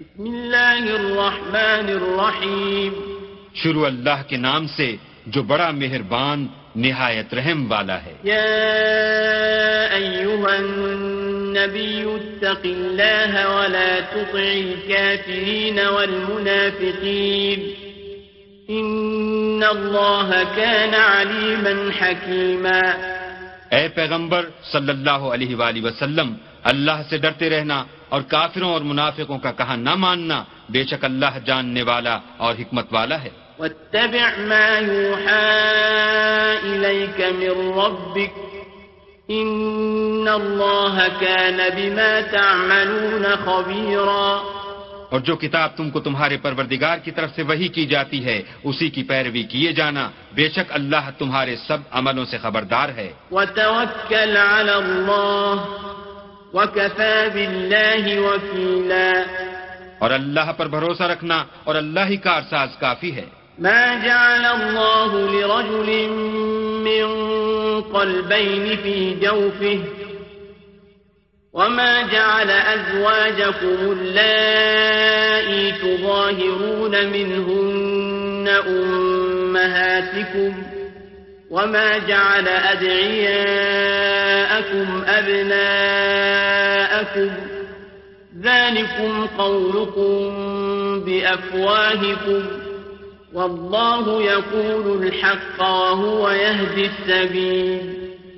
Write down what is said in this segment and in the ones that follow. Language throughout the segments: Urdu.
بسم اللہ الرحمن الرحیم شروع اللہ کے نام سے جو بڑا مہربان نہایت رحم والا ہے۔ یا ایوہا النبی اتق اللہ ولا تطع الكافرین والمنافقین۔ ان اللہ کان علیما حکیما۔ اے پیغمبر صلی اللہ علیہ وآلہ وسلم اللہ سے ڈرتے رہنا اور کافروں اور منافقوں کا کہا نہ ماننا بے شک اللہ جاننے والا اور حکمت والا ہے۔ واتبع ما يوحى إليك من ربك إن الله كان بما تعملون خبيرا۔ اور جو کتاب تم کو تمہارے پروردگار کی طرف سے وہی کی جاتی ہے اسی کی پیروی کیے جانا بے شک اللہ تمہارے سب عملوں سے خبردار ہے۔ وتوکل علی اللہ وکفا باللہ وکیلا اور اللہ پر بھروسہ رکھنا اور اللہ ہی کارساز کافی ہے۔ ما جعل الله لرجل من قلبين في جوفه وما جعل أزواجكم اللائي تظاهرون منهن أمهاتكم وما جعل أدعياءكم أبناءكم ذلكم قولكم بأفواهكم واللہ یقول الحق وهو يهدي السبیل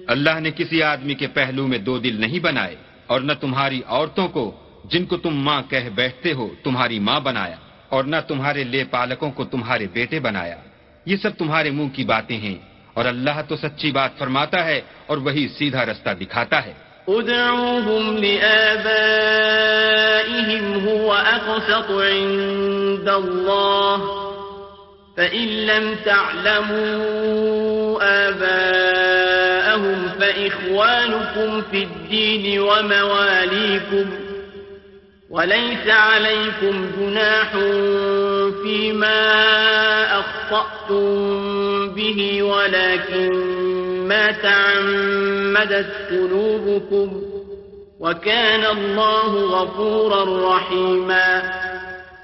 اللہ نے کسی آدمی کے پہلو میں دو دل نہیں بنائے اور نہ تمہاری عورتوں کو جن کو تم ماں کہہ بیٹھتے ہو تمہاری ماں بنایا اور نہ تمہارے لے پالکوں کو تمہارے بیٹے بنایا۔ یہ سب تمہارے منہ کی باتیں ہیں۔ اور اللہ تو سچی بات فرماتا ہے اور وہی سیدھا رستہ دکھاتا ہے ادعوهم لآبائهم هو أقسط عند الله فإن لم تعلموا آباءهم فإخوانكم في الدين ومواليكم وليس عليكم جناح فيما أخطأتم به ولكن ما تعمدت قلوبكم وكان الله غفورا رحيما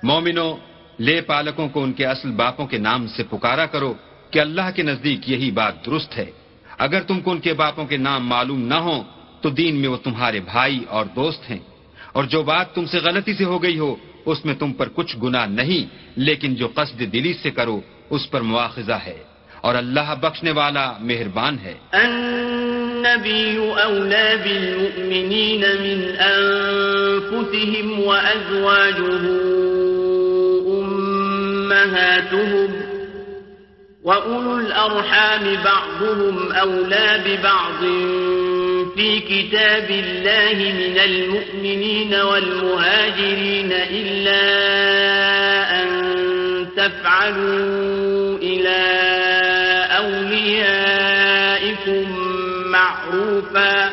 مؤمنو لے پالکوں کو ان کے اصل باپوں کے نام سے پکارا کرو کہ اللہ کے نزدیک یہی بات درست ہے۔ اگر تم کو ان کے باپوں کے نام معلوم نہ ہو تو دین میں وہ تمہارے بھائی اور دوست ہیں۔ اور جو بات تم سے غلطی سے ہو گئی ہو، اس میں تم پر کچھ گناہ نہیں، لیکن جو قصد دلی سے کرو، اس پر مواخذہ ہے۔ اور اللہ بخشنے والا مہربان ہے۔ النبی اولا بالمؤمنین من أنفسهم أمهاتهم وأولو الأرحام بعضهم أولى ببعض في كتاب الله من المؤمنين والمهاجرين إلا أن تفعلوا إلى أوليائكم معروفا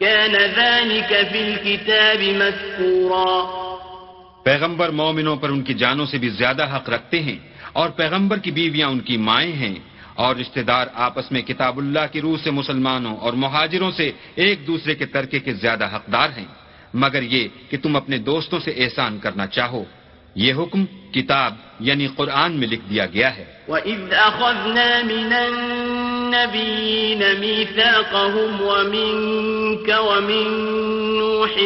كان ذلك في الكتاب مسكورا پیغمبر مومنوں پر ان کی جانوں سے بھی زیادہ حق رکھتے ہیں اور پیغمبر کی بیویاں ان کی مائیں ہیں اور رشتہ دار آپس میں کتاب اللہ کی روح سے مسلمانوں اور مہاجروں سے ایک دوسرے کے ترکے کے زیادہ حقدار ہیں مگر یہ کہ تم اپنے دوستوں سے احسان کرنا چاہو۔ یہ حکم کتاب یعنی قرآن میں لکھ دیا گیا ہے۔ وَإِذْ أَخَذْنَا مِنَ النَّبِيِّينَ مِيثَاقَهُمْ وَمِنْكَ وَمِنْ نُوحٍ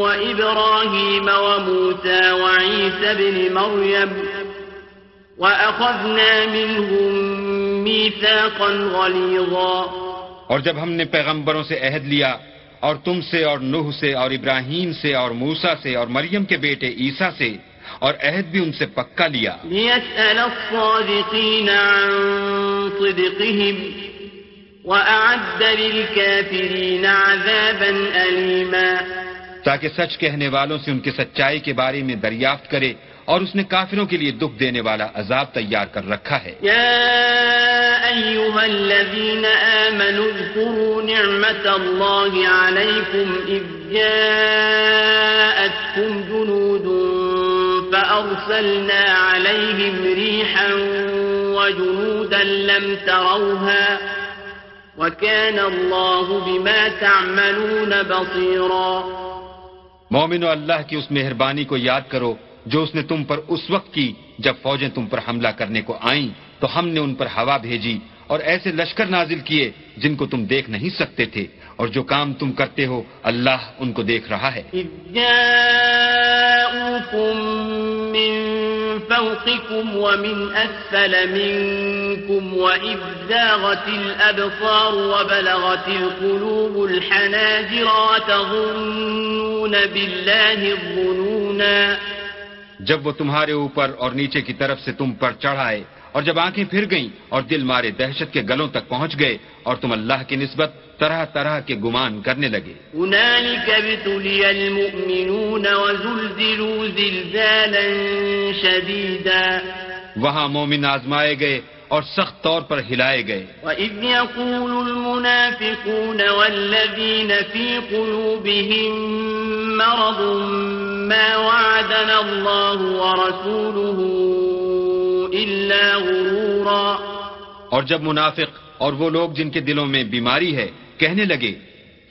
وَإِبْرَاهِيمَ وَمُوسَى وَعِيسَى بْنِ مَرْيَمَ وَأَخَذْنَا مِنْهُمْ مِيثَاقًا غَلِيظًا۔ اور جب ہم نے پیغمبروں سے عہد لیا اور تم سے اور نوح سے اور ابراہیم سے اور موسا سے اور مریم کے بیٹے عیسیٰ سے اور عہد بھی ان سے پکا لیا۔ تاکہ سچ کہنے والوں سے ان کی سچائی کے بارے میں دریافت کرے اور اس نے کافروں کے لیے دکھ دینے والا عذاب تیار کر رکھا ہے۔ الذين آمنوا اذكروا نعمة الله عليكم إذ جاءتكم جنود فأرسلنا عليهم ريحا وجنودا لم تروها وكان الله بما تعملون بصيرا مومنو اللہ کی اس مہربانی کو یاد کرو جو اس نے تم پر اس وقت کی جب فوجیں تم پر حملہ کرنے کو آئیں تو ہم نے ان پر ہوا بھیجی اور ایسے لشکر نازل کیے جن کو تم دیکھ نہیں سکتے تھے اور جو کام تم کرتے ہو اللہ ان کو دیکھ رہا ہے۔ من فوقكم ومن أسفل منكم وإذ زاغت الأبصار وبلغت القلوب الحناجر وتظنون بالله الظنونا جب وہ تمہارے اوپر اور نیچے کی طرف سے تم پر چڑھائے اور جب آنکھیں پھر گئیں اور دل مارے دہشت کے گلوں تک پہنچ گئے اور تم اللہ کی نسبت طرح طرح کے گمان کرنے لگے۔ هنالك ابتلي المؤمنون وزلزلوا زلزالا شديدا وہاں مومن آزمائے گئے اور سخت طور پر ہلائے گئے۔ وإذ يقول المنافقون والذين في قلوبهم مرض ما وعدنا الله ورسوله إلا غرورا۔ اور جب منافق اور وہ لوگ جن کے دلوں میں بیماری ہے کہنے لگے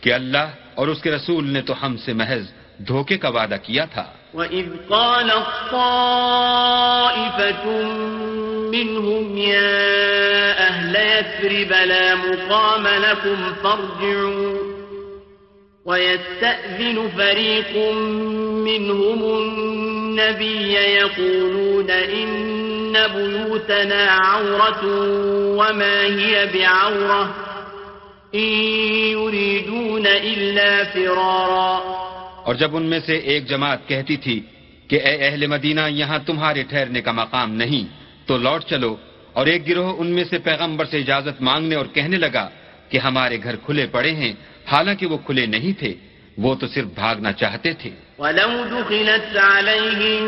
کہ اللہ اور اس کے رسول نے تو ہم سے محض دھوکے کا وعدہ کیا تھا۔ وإذ قال طائفة منهم يا أهل يثرب لا مقام لكم فارجعوا ويستأذن فريق منهم النبي يقولون إن بيوتنا عورة وما هي بعورة إن يريدون إلا فرارا اور جب ان میں سے ایک جماعت کہتی تھی کہ اے اہل مدینہ، یہاں تمہارے ٹھہرنے کا مقام نہیں، تو لوٹ چلو، اور ایک گروہ ان میں سے پیغمبر سے اجازت مانگنے اور کہنے لگا کہ ہمارے گھر کھلے پڑے ہیں، حالانکہ وہ کھلے نہیں تھے۔ وہ تو صرف بھاگنا چاہتے تھے۔ ولو دخلت عليهم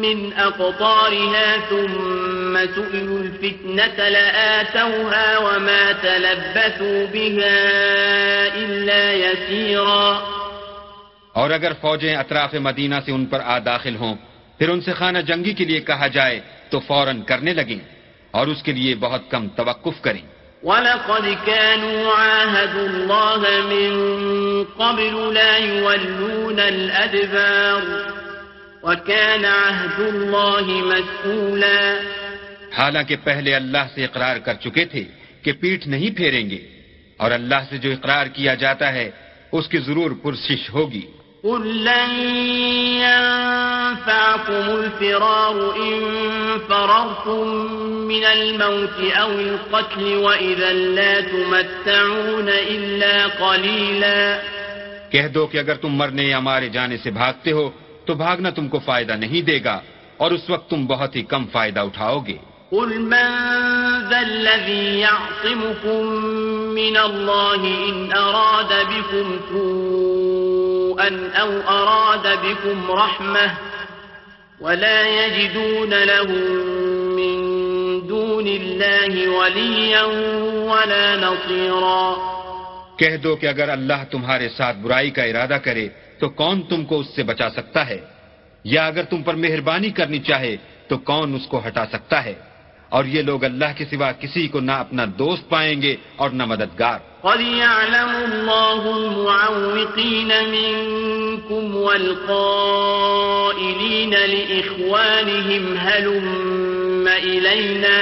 من أقطارها ثم سئلوا الفتنة لآتوها وما تلبثوا بها إلا يسيرا۔ اور اگر فوجیں اطراف مدینہ سے ان پر آ داخل ہوں پھر ان سے خانہ جنگی کے لیے کہا جائے تو فوراً کرنے لگیں اور اس کے لیے بہت کم توقف کریں۔ ولقد كانوا عاهدوا الله من قبل لا يولون الأدبار وكان عهد الله مسؤولا. حالانکہ پہلے اللہ سے اقرار کر چکے تھے کہ پیٹھ نہیں پھیریں گے اور اللہ سے جو اقرار کیا جاتا ہے اس کی ضرور پرسش ہوگی۔ قل لن ينفعكم الفرار إن فررتم من الموت أو القتل وإذا لا تمتعون إلا قليلا کہہ دو کہ اگر تم مرنے یا مارے جانے سے بھاگتے ہو تو بھاگنا تم کو فائدہ نہیں دے گا اور اس وقت تم بہت ہی کم فائدہ اٹھاؤ گے۔ قل من ذا الذي يعصمكم من الله إن أراد بكم سوءا سوءا أو أراد بكم رحمة ولا يجدون لهم من دون الله وليا ولا نصيرا کہہ دو کہ اگر اللہ تمہارے ساتھ برائی کا ارادہ کرے تو کون تم کو اس سے بچا سکتا ہے؟ یا اگر تم پر مہربانی کرنی چاہے تو کون اس کو ہٹا سکتا ہے؟ اور یہ لوگ اللہ کے سوا کسی کو نہ اپنا دوست پائیں گے اور نہ مددگار۔ قد يعلم الله المعوقين منكم والقائلين لإخوانهم هلم إلينا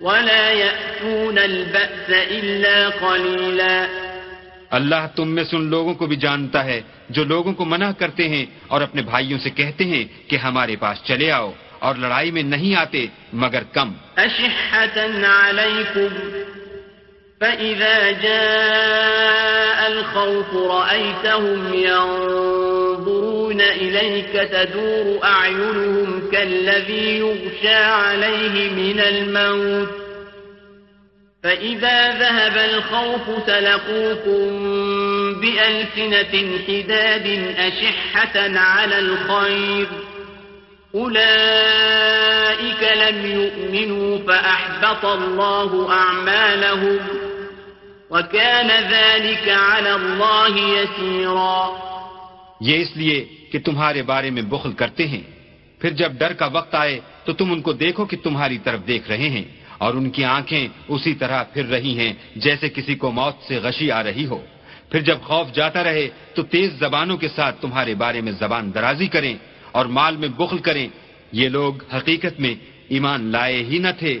ولا يأتون البأس إلا قليلا۔ اللہ تم میں سے ان لوگوں کو بھی جانتا ہے جو لوگوں کو منع کرتے ہیں اور اپنے بھائیوں سے کہتے ہیں کہ ہمارے پاس چلے آؤ۔ اور لڑائی میں نہیں آتے مگر کم أشحة عليكم فإذا جاء الخوف رأيتهم ينظرون إليك تدور أعينهم كالذي يغشى عليه من الموت فإذا ذهب الخوف سلقوكم بألسنة حداد أشحة على الخير أولئك لم يؤمنوا فأحبط الله أعمالهم وكان ذلك على الله يسيرا یہ اس لیے کہ تمہارے بارے میں بخل کرتے ہیں۔ پھر جب ڈر کا وقت آئے تو تم ان کو دیکھو کہ تمہاری طرف دیکھ رہے ہیں اور ان کی آنکھیں اسی طرح پھر رہی ہیں جیسے کسی کو موت سے غشی آ رہی ہو۔ پھر جب خوف جاتا رہے تو تیز زبانوں کے ساتھ تمہارے بارے میں زبان درازی کریں۔ اور مال میں بخل کریں۔ یہ لوگ حقیقت میں ایمان لائے ہی نہ تھے۔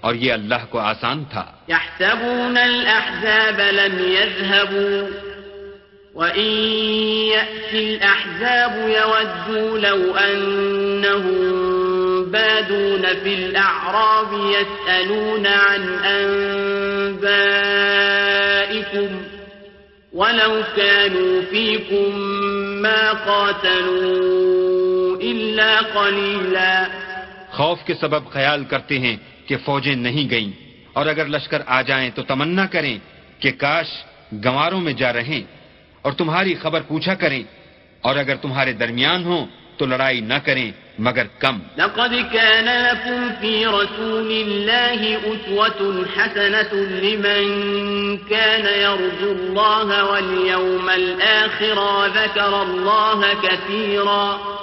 اور یہ اللہ کو آسان تھا۔ يحسبون الأحزاب لم يذهبوا وإن يأتي الأحزاب يودوا لو أنهم بادون في الأعراب يسألون عن أنبائكم ولو كانوا فيكم ما قاتلوا إلا قليلا۔ خوف کے سبب خیال کرتے ہیں کہ فوجیں نہیں گئیں۔ اور اگر لشکر آ جائیں تو تمنا کریں کہ کاش گواروں میں جا رہیں اور تمہاری خبر پوچھا کریں۔ اور اگر تمہارے درمیان ہوں تو لڑائی نہ کریں۔ مگر کم۔ لقد كان لكم في رسول الله أسوة حسنة لمن كان يرجو الله واليوم الآخر وذكر الله كثيرا۔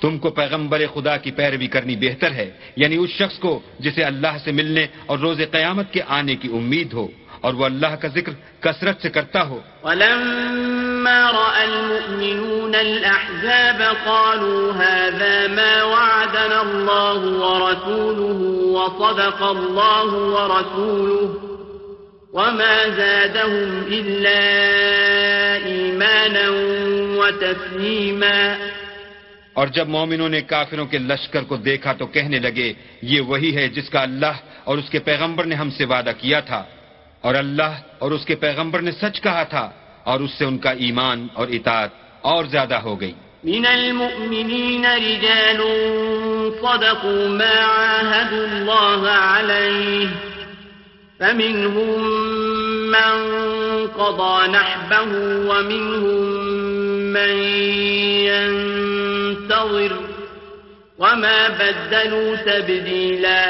تم کو پیغمبر خدا کی پیروی کرنی بہتر ہے یعنی اس شخص کو جسے اللہ سے ملنے اور روز قیامت کے آنے کی امید ہو۔ اور وہ اللہ کا ذکر کثرت سے کرتا ہو۔ ولما رأى المؤمنون الأحزاب قالوا هذا ما وعدنا الله ورسوله وصدق الله ورسوله وما زادهم إلا إيمانا وتسليما۔ اور جب مومنوں نے کافروں کے لشکر کو دیکھا تو کہنے لگے یہ وہی ہے جس کا اللہ اور اس کے پیغمبر نے ہم سے وعدہ کیا تھا۔ اور اللہ اور اس کے پیغمبر نے سچ کہا تھا اور اس سے ان کا ایمان اور اطاعت اور زیادہ ہو گئی۔ من المؤمنين رجال صدقوا ما عاهدوا الله عليه فمنهم من قضى نحبه ومنهم من ينتظر وما بدلوا تبديلا۔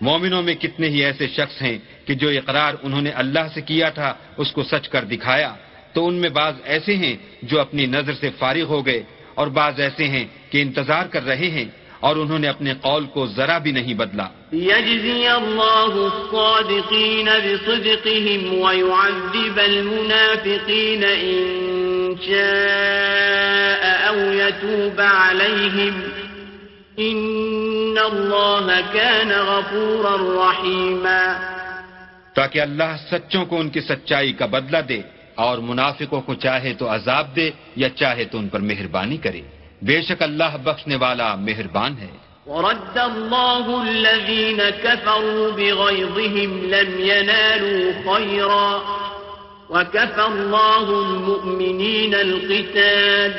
مومنوں میں کتنے ہی ایسے شخص ہیں کہ جو اقرار انہوں نے اللہ سے کیا تھا، اس کو سچ کر دکھایا۔ تو ان میں بعض ایسے ہیں جو اپنی نظر سے فارغ ہو گئے، اور بعض ایسے ہیں کہ انتظار کر رہے ہیں، اور انہوں نے اپنے قول کو ذرا بھی نہیں بدلا۔ يجزي الله الصادقين بصدقهم ويعذب المنافقين إن شاء أو يتوب عليهم إن الله كان غفورا رحيما تاکہ اللہ سچوں کو ان کی سچائی کا بدلہ دے اور منافقوں کو چاہے تو عذاب دے یا چاہے تو ان پر مہربانی کرے۔ بے شک اللہ بخشنے والا مہربان ہے۔ ورد الله الذين كفروا بغيظهم لم ينالوا خيرا وكفى الله المؤمنين القتال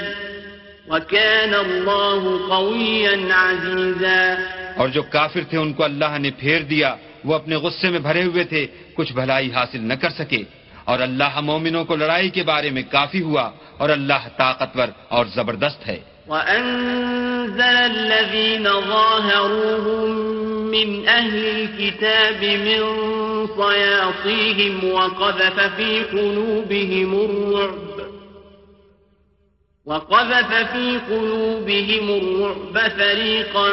وكان الله قويا عزيزا اور جو کافر تھے ان کو اللہ نے پھیر دیا وہ اپنے غصے میں بھرے ہوئے تھے، کچھ بھلائی حاصل نہ کر سکے۔ اور اللہ مومنوں کو لڑائی کے بارے میں کافی ہوا، اور اللہ طاقتور اور زبردست ہے۔ وأنزل الذين ظاهروهم من أهل الكتاب من صياصيهم وقذف في قلوبهم الرعب وقذف في قلوبهم الرعب فريقا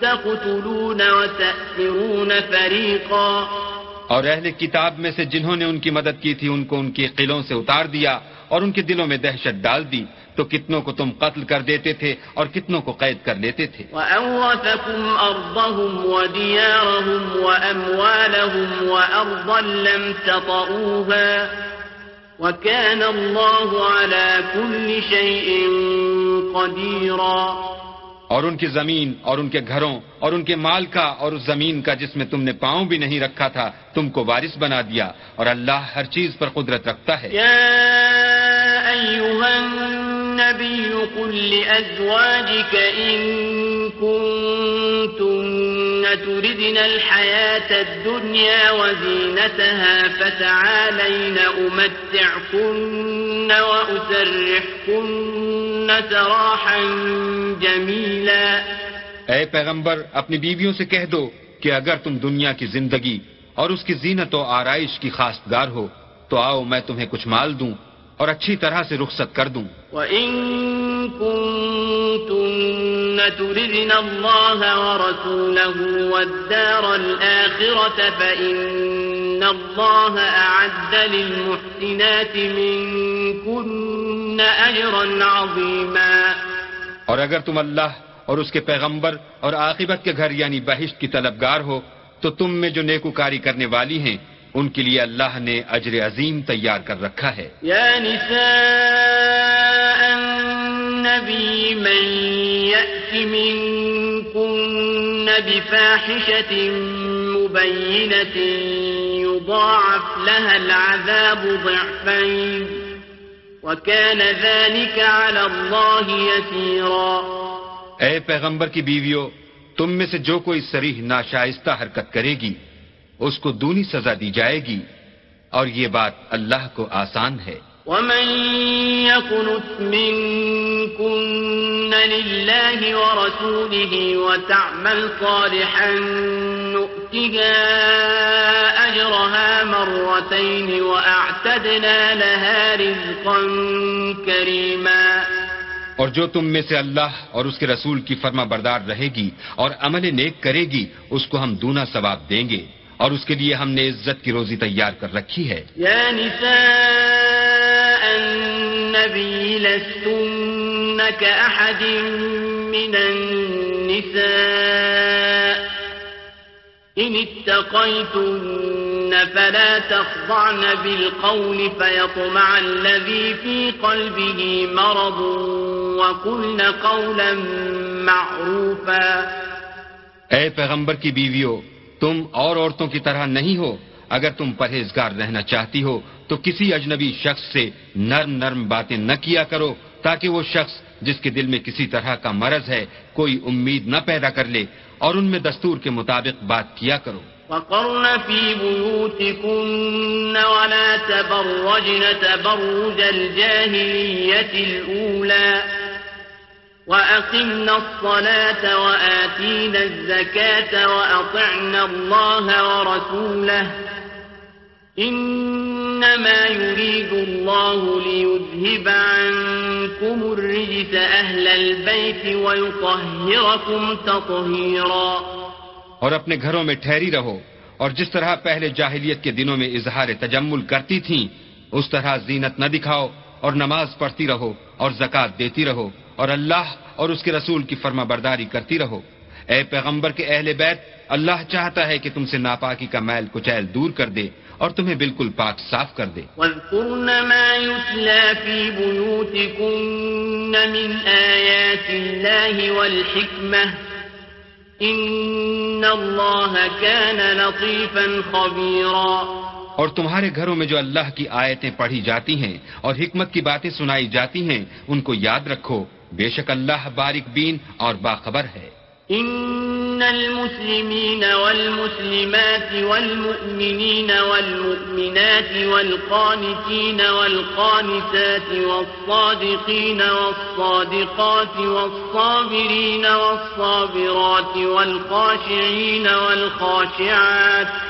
تقتلون وتأثرون فريقا. اور اہل کتاب میں سے جنہوں نے ان کی مدد کی تھی ان کو ان کے قلعوں سے اتار دیا اور ان کے دلوں میں دہشت ڈال دی۔ تو کتنوں کو تم قتل کر دیتے تھے اور کتنوں کو قید کر لیتے تھے۔ وأورثكم أرضهم وديارهم وأموالهم وأرضا لم تطئوها وكان الله على كل شيء قديرا. اور ان کی زمین اور ان کے گھروں اور ان کے مال کا اور اس زمین کا جس میں تم نے پاؤں بھی نہیں رکھا تھا تم کو وارث بنا دیا اور اللہ ہر چیز پر قدرت رکھتا ہے۔ يا أيها النبي قل لأزواجك إن كنتن تردن الحياة الدنيا وزينتها فتعالين أمتعكن وأسرحكن سراحا جميلا اے پیغمبر، اپنی بیویوں سے کہہ دو کہ اگر تم دنیا کی زندگی اور اس کی زینت و آرائش کی خواستگار ہو، تو آؤ میں تمہیں کچھ مال دوں۔ اور اچھی طرح سے رخصت کر دوں۔ وإن كنتن تردن الله ورسوله والدار الآخرة فإن إن الله أعد للمحسنات منكن أجرا عظيما۔ اور اگر تم اللہ اور اس کے پیغمبر اور عاقبت کے گھر یعنی بہشت کی طلبگار ہو تو تم میں جو نیکوکاری کرنے والی ہیں ان کے لیے اللہ نے اجر عظیم تیار کر رکھا ہے۔ يا نساء النبي من يأت منكن بفاحشة مبينة يضاعف لها العذاب ضعفين وكان ذلك على الله يسيرا اے پیغمبر کی بیویوں تم میں سے جو کوئی سریح ناشائستہ حرکت کرے گی اس کو دونی سزا دی جائے گی اور یہ بات اللہ کو آسان ہے۔ ومن يقنت منكن لله ورسوله وتعمل صالحا نؤتها أجرها مرتين وأعتدنا لها رزقا كريما۔ اور جو تم میں سے اللہ اور اس کے رسول کی فرما بردار رہے گی اور عمل نیک کرے گی اس کو ہم دونا ثواب دیں گے۔ اور اس کے لیے ہم نے عزت کی روزی تیار کر رکھی ہے۔ يا نساء النبي لستن كأحد من النساء۔ إن اتقيتن فلا تخضعن بالقول فيطمع الذي في قلبه مرض وقلن قولا معروفا۔ اے پیغمبر کی بیویوں تم اور عورتوں کی طرح نہیں ہو۔ اگر تم پرہیزگار رہنا چاہتی ہو، تو کسی اجنبی شخص سے نرم نرم باتیں نہ کیا کرو، تاکہ وہ شخص جس کے دل میں کسی طرح کا مرض ہے، کوئی امید نہ پیدا کر لے اور ان میں دستور کے مطابق بات کیا کرو۔ وقرن في بيوتكن ولا تبرجن تبرج الجاهلية الأولى وأقمنا الصلاة وآتينا الزكاة وأطعنا الله ورسوله إنما يريد الله ليذهب عنكم الرجس أهل البيت ويطهركم تطهيرا اور اپنے گھروں میں ٹھہری رہو۔ اور جس طرح پہلے جاہلیت کے دنوں میں اظہار تجمل کرتی تھیں، اس طرح زینت نہ دکھاؤ اور نماز پڑھتی رہو اور زکوٰۃ دیتی رہو۔ اور اللہ اور اس کے رسول کی فرما برداری کرتی رہو۔ اے پیغمبر کے اہل بیت اللہ چاہتا ہے کہ تم سے ناپاکی کا میل کچیل دور کر دے اور تمہیں بالکل پاک صاف کر دے۔ واذكرن ما يتلى في بيوتكن من آيات الله والحكمة إن الله كان لطيفا خبيرا اور تمہارے گھروں میں جو اللہ کی آیتیں پڑھی جاتی ہیں اور حکمت کی باتیں سنائی جاتی ہیں ان کو یاد رکھو۔ بے شک اللہ باریک بین اور باخبر ہے۔ إن المسلمين والمسلمات والمؤمنين والمؤمنات والقانتين والقانتات والصادقين والصادقات والصابرين والصابرات والخاشعين والخاشعات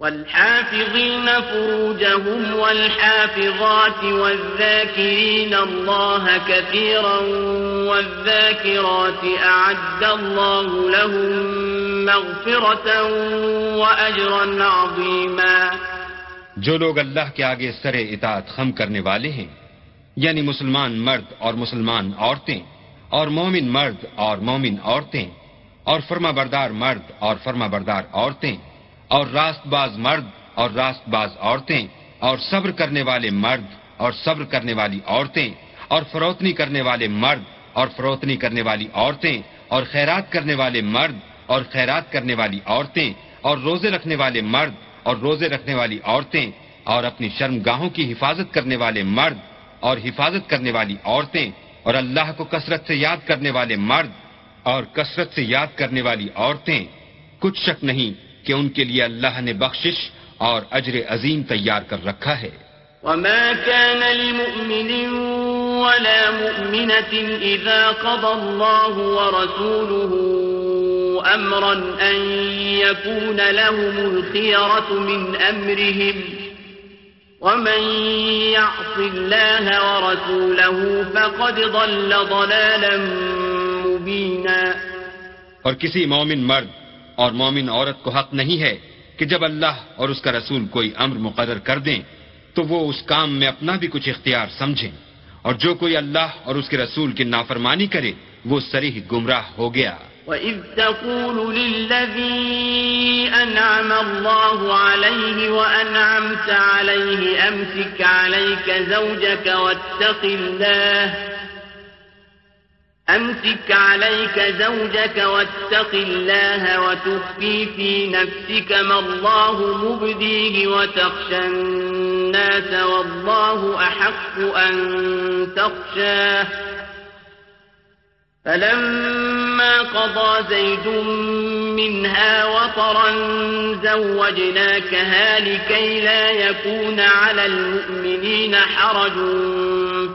والحافظين فروجهم والحافظات والذاكرين الله كثيرا والذاكرات أعد الله لهم مغفرة وأجرا عظيما جو لوگ اللہ کے آگے سر اطاعت خم کرنے والے ہیں یعنی مسلمان مرد اور مسلمان عورتیں، اور مومن مرد اور مومن عورتیں، اور فرما بردار مرد اور فرما بردار عورتیں اور راست باز مرد اور راست باز عورتیں اور صبر کرنے والے مرد اور صبر کرنے والی عورتیں اور فروتنی کرنے والے مرد اور فروتنی کرنے والی عورتیں اور خیرات کرنے والے مرد اور خیرات کرنے والی عورتیں اور روزے رکھنے والے مرد اور روزے رکھنے والی عورتیں اور اپنی شرم گاہوں کی حفاظت کرنے والے مرد اور حفاظت کرنے والی عورتیں اور اللہ کو کثرت سے یاد کرنے والے مرد اور کثرت سے یاد کرنے والی عورتیں، کچھ شک نہیں کہ ان کے لیے اللہ نے بخشش اور اجر عظیم تیار کر رکھا ہے۔ وما كان لمؤمن ولا مؤمنة إذا قضى الله ورسوله أمرا أن يكون لهم الخيرة من أمرهم ومن يعص الله ورسوله فقد ضل ضلالا مبينا اور کسی مومن مرد اور مومن عورت کو حق نہیں ہے کہ جب اللہ اور اس کا رسول کوئی امر مقرر کر دیں، تو وہ اس کام میں اپنا بھی کچھ اختیار سمجھیں۔ اور جو کوئی اللہ اور اس کے رسول کی نافرمانی کرے، وہ سریح گمراہ ہو گیا۔ وَإِذْ تَقُولُ لِلَّذِي أَنْعَمَ اللَّهُ عَلَيْهِ وَأَنْعَمْتَ عَلَيْهِ أَمْسِكْ عَلَيْكَ زَوْجَكَ وَاتَّقِ اللَّهِ أمسك عليك زوجك واتق الله وتخفي في نفسك ما الله مبديه وتخشى الناس والله أحق أن تخشاه. فلما قضى زيد منها وطرا زوجناكها لكي لا يكون على المؤمنين حرج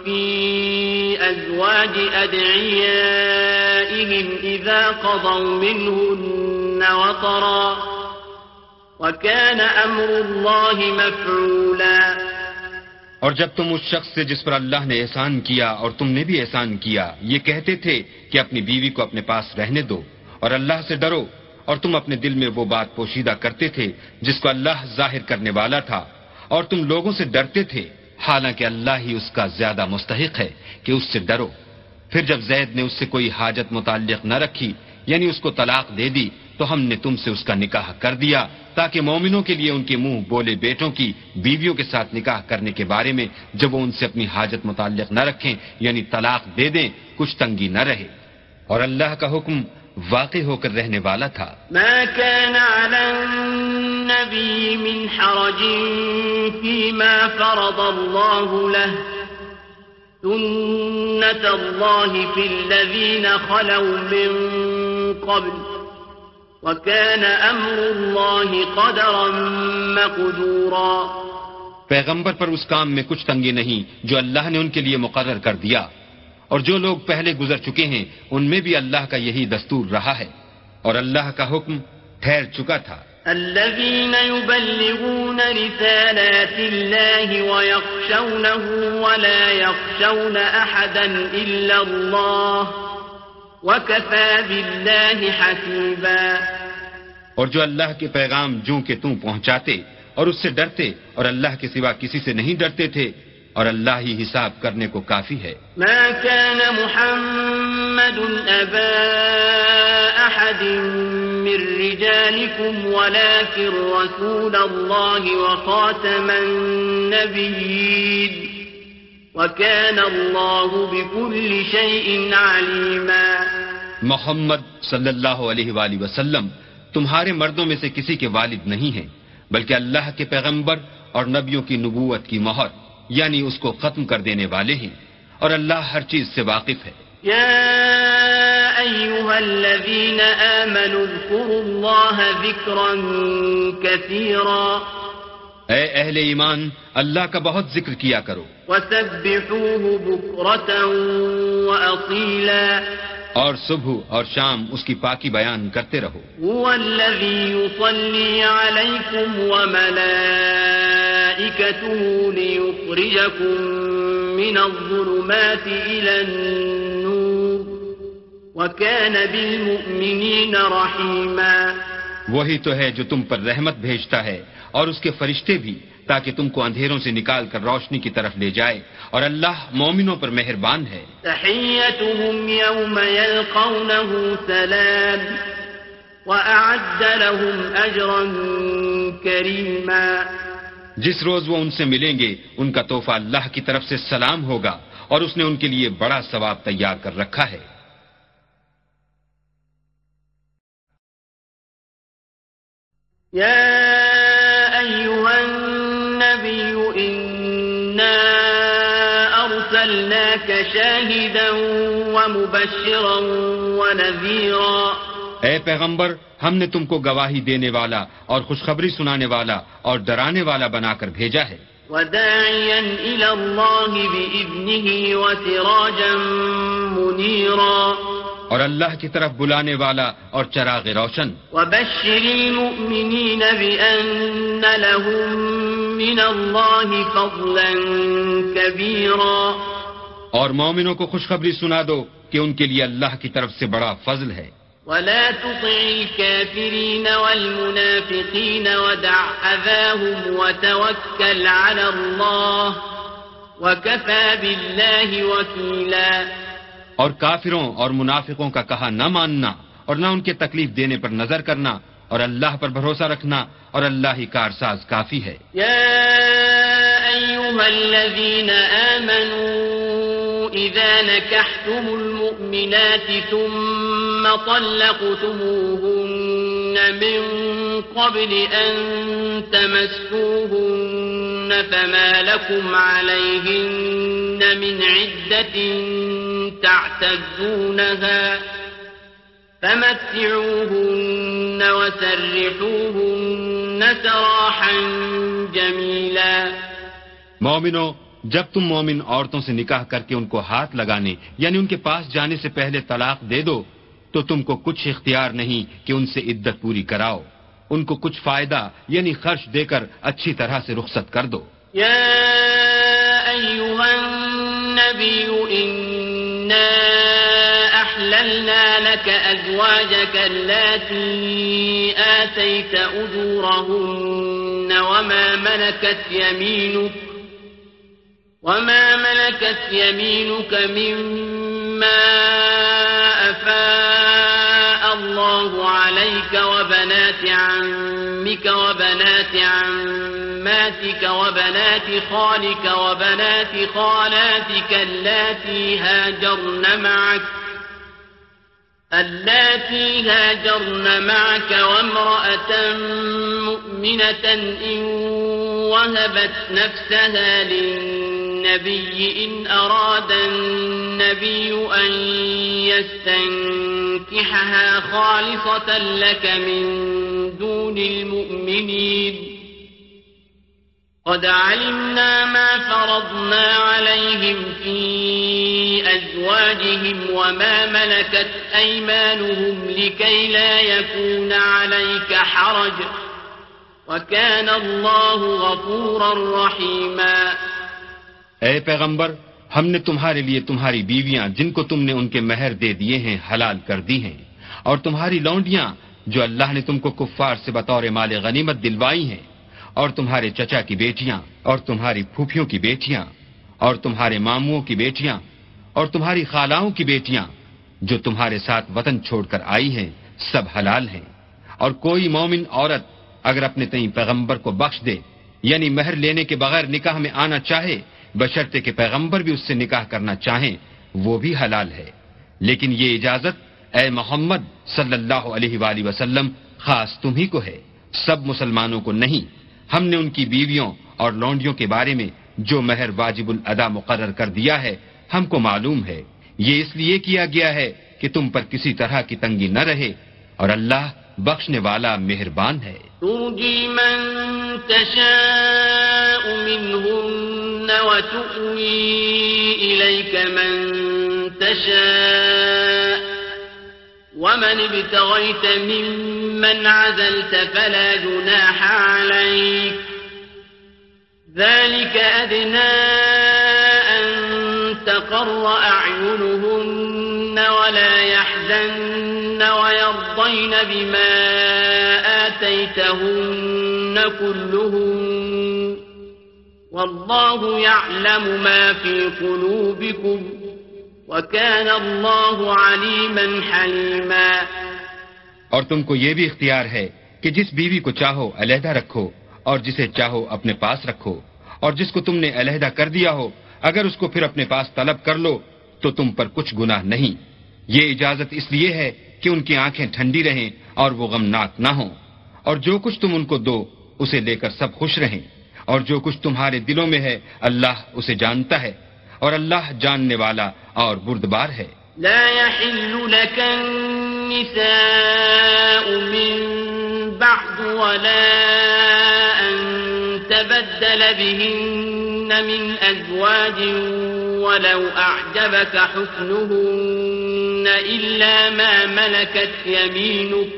في أزواج أدعيائهم إذا قضوا منهن وطرا وكان أمر الله مفعولا اور جب تم اس شخص سے جس پر اللہ نے احسان کیا اور تم نے بھی احسان کیا، یہ کہتے تھے کہ اپنی بیوی کو اپنے پاس رہنے دو اور اللہ سے ڈرو اور تم اپنے دل میں وہ بات پوشیدہ کرتے تھے جس کو اللہ ظاہر کرنے والا تھا اور تم لوگوں سے ڈرتے تھے۔ حالانکہ اللہ ہی اس کا زیادہ مستحق ہے کہ اس سے ڈرو۔ پھر جب زید نے اس سے کوئی حاجت متعلق نہ رکھی یعنی اس کو طلاق دے دی، تو ہم نے تم سے اس کا نکاح کر دیا، تاکہ مومنوں کے لیے ان کے منہ بولے بیٹوں کی بیویوں کے ساتھ نکاح کرنے کے بارے میں جب وہ ان سے اپنی حاجت متعلق نہ رکھیں یعنی طلاق دے دیں، کچھ تنگی نہ رہے۔ اور اللہ کا حکم واقع ہو کر رہنے والا تھا۔ ما كان على النبي من حرج فيما فرض الله له سنة الله في الذين خلوا من قبل وكان أمر الله قدرا مقدورا پیغمبر پر اس کام میں کچھ تنگی نہیں جو اللہ نے ان کے لیے مقرر کر دیا اور جو لوگ پہلے گزر چکے ہیں ان میں بھی اللہ کا یہی دستور رہا ہے اور اللہ کا حکم ٹھہر چکا تھا۔ الذين يبلغون رسالات الله ويخشونه ولا يخشون أحدا إلا الله وَكَفَى بِاللَّهِ حَسِيبًا اور جو اللہ کے پیغام جو کہ تم پہنچاتے اور اس سے ڈرتے اور اللہ کے سوا کسی سے نہیں ڈرتے تھے اور اللہ ہی حساب کرنے کو کافی ہے۔ ما كان محمد ابا احد من رجالكم ولكن رسول الله وخاتم النبيين. وكان الله بكل شيء عليما. محمد صلی اللہ علیہ وآلہ وسلم تمہارے مردوں میں سے کسی کے والد نہیں ہیں بلکہ اللہ کے پیغمبر اور نبیوں کی نبوت کی مہر یعنی اس کو ختم کر دینے والے ہیں اور اللہ ہر چیز سے واقف ہے۔ أيها الذين آمنوا اذكروا الله ذكرا كثيرا. اے اہل ایمان اللہ کا بہت ذکر کیا کرو. وسبحوه بكرة وأصيلا. اور صبح اور شام اس کی پاکی بیان کرتے رہو. هو الذي يصلي عليكم وملائكته ليخرجكم من الظلمات إلى النور. وكان بالمؤمنين رحيما. وہی تو ہے جو تم پر رحمت بھیجتا ہے اور اس کے فرشتے بھی تاکہ تم کو اندھیروں سے نکال کر روشنی کی طرف لے جائے اور اللہ مومنوں پر مہربان ہے۔ تحيتهم يوم يلقونه سلام وأعد لهم أجرا كريما. جس روز وہ ان سے ملیں گے ان کا تحفہ اللہ کی طرف سے سلام ہوگا اور اس نے ان کے لیے بڑا ثواب تیار کر رکھا ہے۔ يا أيها النبي إنا أرسلناك شاهدا ومبشرا ونذيرا اے پیغمبر ہم نے تم کو گواہی دینے والا اور خوشخبری سنانے والا اور ڈرانے والا بنا کر بھیجا ہے۔ وداعيا إلى الله بإذنه وسراجا منيرا اور اللہ کی طرف بلانے والا اور چراغ روشن۔ وبشر المؤمنين بأن لهم من الله فضلا كبيرا۔ اور مومنوں کو خوشخبری سنا دو کہ ان کے لیے اللہ کی طرف سے بڑا فضل ہے۔ ولا تطع الكافرين والمنافقين ودع أذاهم وتوكل على الله وكفى بالله وكيلا۔ اور کافروں اور منافقوں کا کہا نہ ماننا اور نہ ان کے تکلیف دینے پر نظر کرنا اور اللہ پر بھروسہ رکھنا اور اللہ ہی کارساز کافی ہے۔ يا أيها آمنوا إذا نكحتم المؤمنات ثم طلقتموهن من قبل أن تمسوهن فما لكم عليهن من عدة تعتدونها فمتعوهن وسرحوهن سراحا جميلا. مومنو جب تم مومن عورتوں سے نکاح کر کے ان کو ہاتھ لگانے یعنی ان کے پاس جانے سے پہلے طلاق دے دو تو تم کو کچھ اختیار نہیں کہ ان سے عدت پوری کراؤ۔ ان کو کچھ فائدہ یعنی خرچ دے کر اچھی طرح سے رخصت کر دو۔ يا أيها النبي إنا أحللنا لك أزواجك التي آتيت أجورهن وما ملكت يمينك وما ملكت يمينك مما أفاء الله عليك وبنات وبنات عماتك وبنات خالك وبنات خالاتك اللاتي هاجرن معك اللاتي هاجرن معك وامرأة مؤمنة إن وهبت نفسها للنبي إن أراد النبي أن يستنكحها خالصة لك من دون المؤمنين. قد علمنا ما فرضنا عليهم في أزواجهم وما ملكت أيمانهم لكي لا يكون عليك حرج وكان الله غفورا رحيما اے پیغمبر، ہم نے تمہارے لیے تمہاری بیویاں جن کو تم نے ان کے مہر دے دیے ہیں، حلال کر دی ہیں۔ اور تمہاری لونڈیاں جو اللہ نے تم کو کفار سے بطور مال غنیمت دلوائی ہیں اور تمہارے چچا کی بیٹیاں، اور تمہاری پھوپھیوں کی بیٹیاں، اور تمہارے ماموں کی بیٹیاں، اور تمہاری خالاؤں کی بیٹیاں، جو تمہارے ساتھ وطن چھوڑ کر آئی ہیں، سب حلال ہیں۔ اور کوئی مومن عورت اگر اپنے تئیں پیغمبر کو بخش دے یعنی مہر لینے کے بغیر نکاح میں آنا چاہے، بشرطے کہ پیغمبر بھی اس سے نکاح کرنا چاہیں، وہ بھی حلال ہے۔ لیکن یہ اجازت اے محمد صلی اللہ علیہ وآلہ وسلم خاص تم ہی کو ہے، سب مسلمانوں کو نہیں۔ ہم نے ان کی بیویوں اور لونڈیوں کے بارے میں جو مہر واجب الادا مقرر کر دیا ہے، ہم کو معلوم ہے۔ یہ اس لیے کیا گیا ہے کہ تم پر کسی طرح کی تنگی نہ رہے اور اللہ بخشنے والا مہربان ہے۔ ترجي من تشاء منهن وتؤوي إليك من تشاء ومن ابتغيت ممن عزلت فلا جناح عليك ذلك أدنى أن تقر أعينهن ولا يحزن ويرضين بما آتيتهن كلهن والله يعلم ما في قلوبكم وكان الله عليما حليما۔ اور تم کو یہ بھی اختیار ہے کہ جس بیوی کو چاہو علیحدہ رکھو اور جسے چاہو اپنے پاس رکھو۔ اور جس کو تم نے علیحدہ کر دیا ہو، اگر اس کو پھر اپنے پاس طلب کر لو، تو تم پر کچھ گناہ نہیں۔ یہ اجازت اس لیے ہے کہ ان کی آنکھیں ٹھنڈی رہیں اور وہ غمناک نہ ہوں۔ اور جو کچھ تم ان کو دو، اسے لے کر سب خوش رہیں۔ اور جو کچھ تمہارے دلوں میں ہے، اللہ اسے جانتا ہے۔ اور اللہ جاننے والا اور بردبار ہے۔ لا يحل لك النساء من بعد ولا أن تبدل بهن من أزواج ولو أعجبك حسنهن إلا ما ملكت يمينك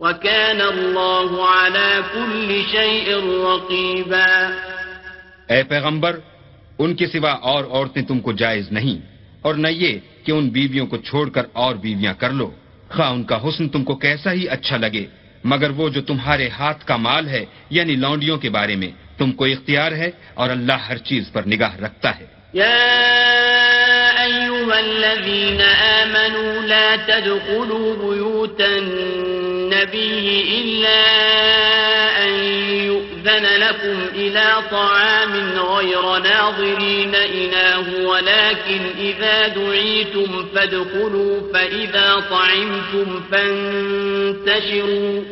وكان الله على كل شيء رقيبا۔ اے پیغمبر ان کے سوا اور عورتیں تم کو جائز نہیں۔ اور نہ یہ کہ ان بیویوں کو چھوڑ کر اور بیویاں کر لو۔ خواہ ان کا حسن تم کو کیسا ہی اچھا لگے۔ مگر وہ جو تمہارے ہاتھ کا مال ہے یعنی لونڈیوں کے بارے میں، تم کو اختیار ہے اور اللہ ہر چیز پر نگاہ رکھتا ہے۔ يا أيها الذين آمنوا لا تدخلوا بيوت النبي إلا أن يؤذن لكم إلى طعام غير ناظرين إناه ولكن إذا دعيتم فادخلوا فإذا طعمتم فانتشروا.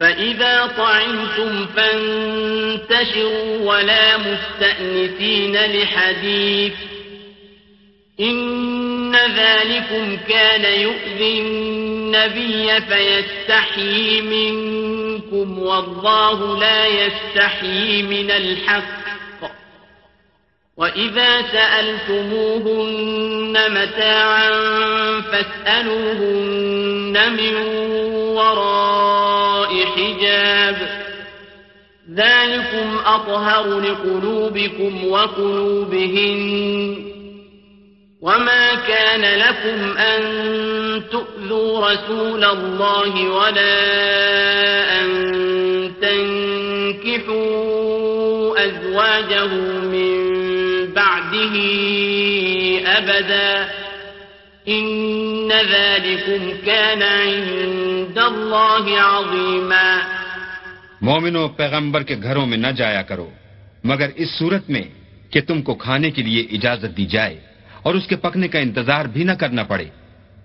فإذا طعمتم فانتشروا ولا مستأنسين لحديث. إن ذلكم كان يؤذي النبي فيستحيي منكم والله لا يستحيي من الحق. وإذا سألتموهن متاعا فاسألوهن من وراء حجاب. ذلكم أطهر لقلوبكم وقلوبهن. وما كان لكم أن تؤذوا رسول الله ولا أن تنكحوا أزواجه من بعده أبدا إن ذلكم كان عند الله عظيما مومنو پیغمبر کے گھروں میں نہ جایا کرو مگر اس صورت میں کہ تم کو کھانے کے لیے اجازت دی جائے۔ اور اس کے پکنے کا انتظار بھی نہ کرنا پڑے۔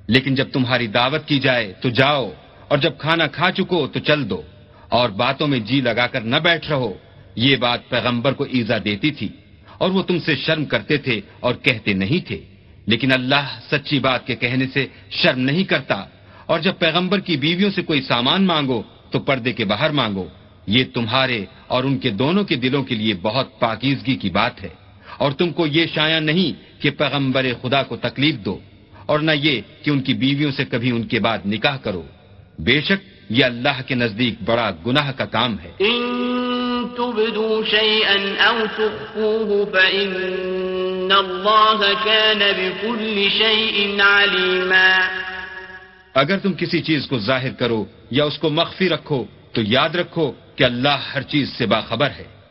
لیکن جب تمہاری دعوت کی جائے تو جاؤ، اور جب کھانا کھا چکو تو چل دو۔ اور باتوں میں جی لگا کر نہ بیٹھ رہو۔ یہ بات پیغمبر کو ایزا دیتی تھی، اور وہ تم سے شرم کرتے تھے اور کہتے نہیں تھے۔ لیکن اللہ سچی بات کے کہنے سے شرم نہیں کرتا۔ اور جب پیغمبر کی بیویوں سے کوئی سامان مانگو تو پردے کے باہر مانگو۔ یہ تمہارے اور ان کے دونوں کے دلوں کے لیے بہت پاکیزگی کی بات ہے۔ اور تم کو یہ شایع نہیں کہ پیغمبر خدا کو تکلیف دو اور نہ یہ کہ ان کی بیویوں سے کبھی ان کے بعد نکاح کرو۔ بے شک یہ اللہ کے نزدیک بڑا گناہ کا کام ہے۔ تخفوه فإن كان بكل اگر تم کسی چیز کو ظاہر کرو یا اس کو مخفی رکھو تو یاد رکھو کہ اللہ ہر چیز سے باخبر ہے۔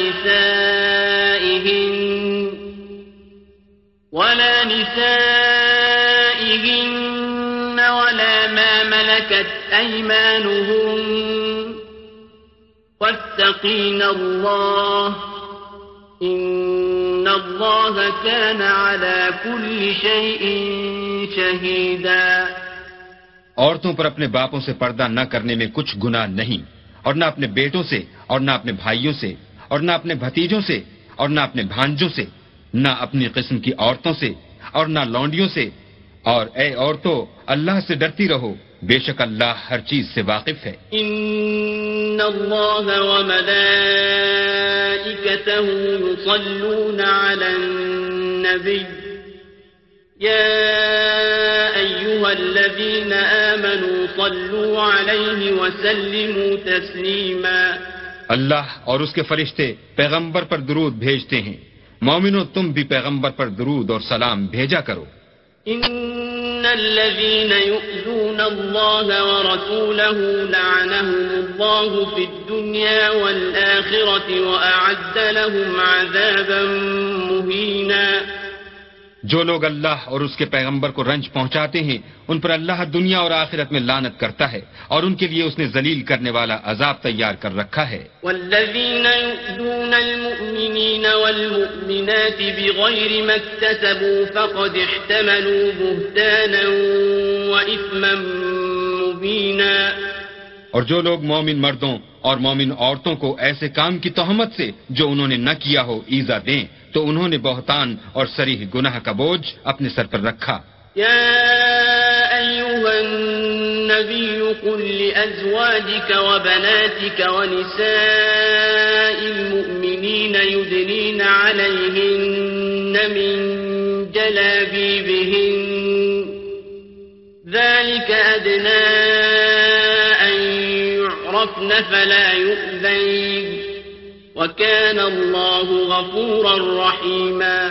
نسائهن ولا نسائهن ولا ما ملكت أيمانهن واتقين الله إن الله كان على كل شيء شهيدا عورتوں پر اپنے باپوں سے پردہ نہ کرنے میں کچھ گناہ نہیں اور نہ اپنے بیٹوں سے اور نہ اپنے بھائیوں سے اور نہ اپنے بھتیجوں سے اور نہ اپنے بھانجوں سے، نہ اپنی قسم کی عورتوں سے اور نہ لونڈیوں سے۔ اور اے عورتوں اللہ سے ڈرتی رہو۔ بے شک اللہ ہر چیز سے واقف ہے۔ ان اللہ وملائکته يصلون على النبي يا ایوہ الذین آمنوا صلوا علیہ وسلموا تسلیما۔ اللہ اور اس کے فرشتے پیغمبر پر درود بھیجتے ہیں۔ مومنو، تم بھی پیغمبر پر درود اور سلام بھیجا کرو۔ ان الذين يؤذون الله ورسوله لعنهم الله في الدنيا والآخرة وأعد لهم عذابا مهينا جو لوگ اللہ اور اس کے پیغمبر کو رنج پہنچاتے ہیں ان پر اللہ دنیا اور آخرت میں لانت کرتا ہے اور ان کے لیے اس نے ذلیل کرنے والا عذاب تیار کر رکھا ہے۔ والذين يؤذون المؤمنين والمؤمنات بغير ما اكتسبوا فقد احتملوا بهتانا وإثما مبينا اور جو لوگ مومن مردوں اور مومن عورتوں کو ایسے کام کی تہمت سے جو انہوں نے نہ کیا ہو ایزا دیں تو انہوں نے بہتان اور سریح گناہ کا بوجھ اپنے سر پر رکھا يا أيها النبي قل لأزواجك وبناتك ونساء المؤمنين يدنين عليهن من جلابيبهن ذلك أدنى أن يعرفن فلا يؤذين وكان الله غفورا رحيما.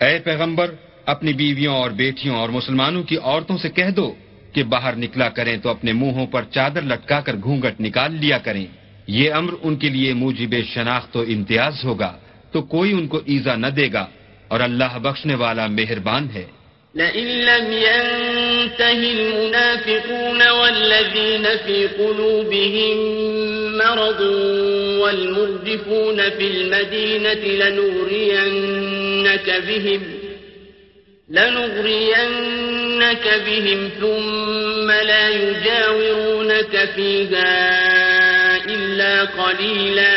اے پیغمبر اپنی بیویوں اور بیٹیوں اور مسلمانوں کی عورتوں سے کہہ دو کہ باہر نکلا کریں تو اپنے منہوں پر چادر لٹکا کر گھونگٹ نکال لیا کریں۔ یہ امر ان کے لیے موجب شناخت و امتیاز ہوگا تو کوئی ان کو ایزا نہ دے گا اور اللہ بخشنے والا مہربان ہے۔ لئن لم ينته المنافقون والذين في قلوبهم مرض والمردفون في المدينة لنغرينك بهم لنغرينك بهم ثم لا يجاورونك فيها إلا قليلا.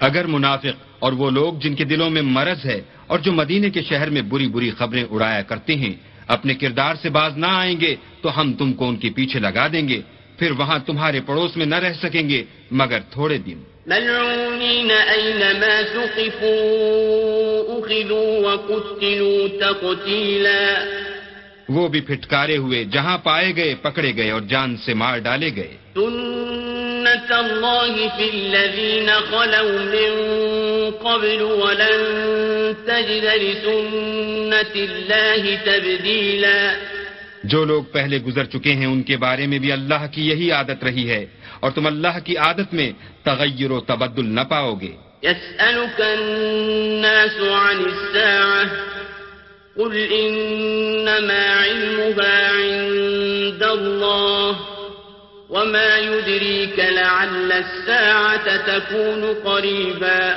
اگر منافق اور وہ لوگ جن کے دلوں میں مرض ہے اور جو مدینے کے شہر میں بری بری خبریں اڑایا کرتے ہیں، اپنے کردار سے باز نہ آئیں گے تو ہم تم کو ان کے پیچھے لگا دیں گے۔ پھر وہاں تمہارے پڑوس میں نہ رہ سکیں گے مگر تھوڑے دن۔ ملعونين أينما ثقفوا أخذوا وقتلوا تقتيلا وہ بھی پھٹکارے ہوئے جہاں پائے گئے پکڑے گئے اور جان سے مار ڈالے گئے۔ سنة الله في الذين خلوا من قبل ولن تجد الله تبديلا جو لوگ پہلے گزر چکے ہیں ان کے بارے میں بھی اللہ کی یہی عادت رہی ہے۔ اور تم اللہ کی عادت میں تغیر و تبدل نہ پاؤ گے۔ الناس عن الساعة قل إنما علمها عند الله وما يدريك لعل الساعة تكون قريبا۔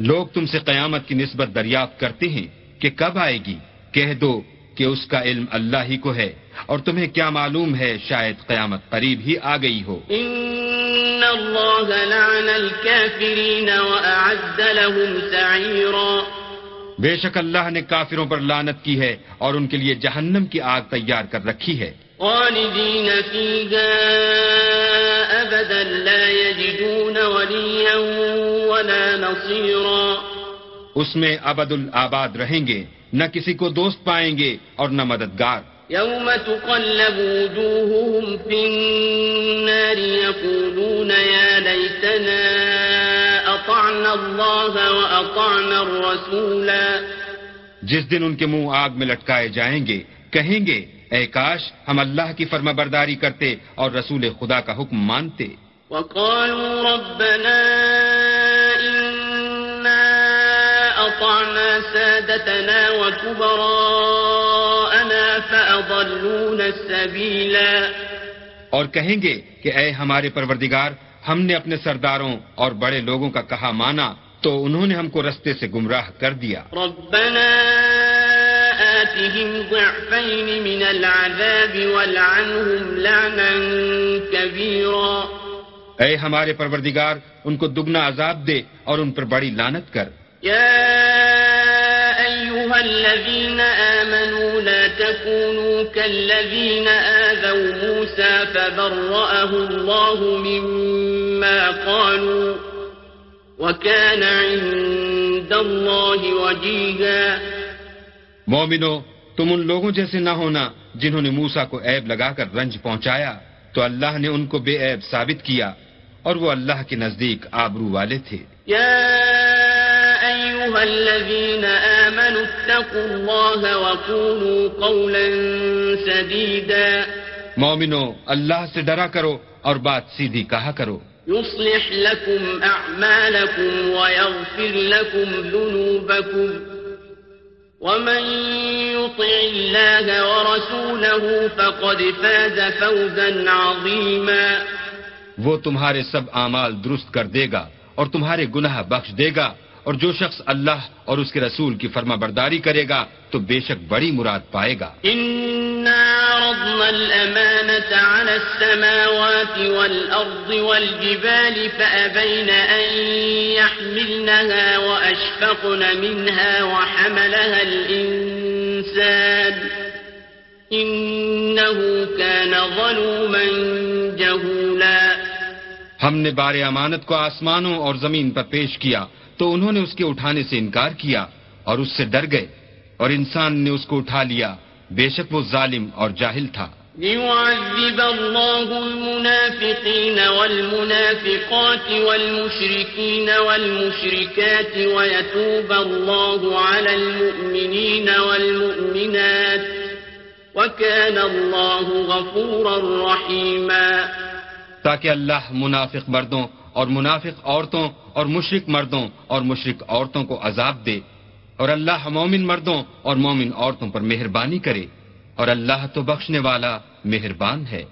لوگ تم سے قیامت کی نسبت دریافت کرتے ہیں کہ کب آئے گی؟ کہہ دو کہ اس کا علم اللہ ہی کو ہے اور تمہیں کیا معلوم ہے شاید قیامت قریب ہی آ گئی ہو۔ إن الله لعن الكافرين وأعد لهم سعيرا بے شک اللہ نے کافروں پر لانت کی ہے اور ان کے لیے جہنم کی آگ تیار کر رکھی ہے۔ خالدين فيها أبدا لا يجدون وليا ولا نصيرا اس میں ابد الآباد رہیں گے نہ کسی کو دوست پائیں گے اور نہ مددگار۔ يوم تقلب وجوههم في النار يقولون يا ليتنا أطعنا الله وأطعنا الرسولا۔ جس دن ان کے منہ آگ میں لٹکائے جائیں گے کہیں گے اے کاش ہم اللہ کی فرما برداری کرتے اور رسول خدا کا حکم مانتے۔ وقالوا ربنا إنا أطعنا سادتنا وكبراءنا فأضلونا السبيلا اور کہیں گے کہ اے ہمارے پروردگار ہم نے اپنے سرداروں اور بڑے لوگوں کا کہا مانا تو انہوں نے ہم کو رستے سے گمراہ کر دیا۔ ربنا آتهم ضعفين من العذاب والعنهم لعنا كبيرا۔ اے ہمارے پروردگار ان کو دگنا عذاب دے اور ان پر بڑی لانت کر۔ يا أيها الذين آمنوا لا تكونوا كالذين آذوا موسى فبرأه الله مما قالوا وكان عند الله وجيها. مومنو تم ان لوگوں جیسے نہ ہونا جنہوں نے موسا کو عیب لگا کر رنج پہنچایا تو اللہ نے ان کو بے عیب ثابت کیا اور وہ اللہ کے نزدیک آبرو والے تھے۔ يا أيها الذين آمنوا اتقوا الله وقولوا قولا سديدا. مومنو اللہ سے ڈرا کرو اور بات سیدھی کہا کرو۔ يصلح لكم أعمالكم ويغفر لكم ذنوبكم. ومن يطع الله ورسوله فقد فاز فوزا عظيما. وہ تمہارے سب اعمال درست کر دے گا اور تمہارے گناہ بخش دے گا۔ اور جو شخص اللہ اور اس کے رسول کی فرما برداری کرے گا تو بے شک بڑی مراد پائے گا۔ عرضنا الأمانة على السماوات والأرض والجبال فأبين أن يحملنها وأشفقن منها وحملها الإنسان إنه كان ظلوما جهولا۔ ہم نے بار امانت کو آسمانوں اور زمین پر پیش کیا تو انہوں نے اس کے اٹھانے سے انکار کیا اور اس سے ڈر گئے اور انسان نے اس کو اٹھا لیا۔ بے شک وہ ظالم اور جاہل تھا۔ ليعذب الله المنافقين والمنافقات والمشركين والمشركات ويتوب الله على المؤمنين والمؤمنات وكان الله غفورا رحيما۔ تاکہ اللہ منافق مردوں اور منافق عورتوں اور مشرق مردوں اور مشرق عورتوں کو عذاب دے اور اللہ مومن مردوں اور مومن عورتوں پر مہربانی کرے اور اللہ تو بخشنے والا مہربان ہے۔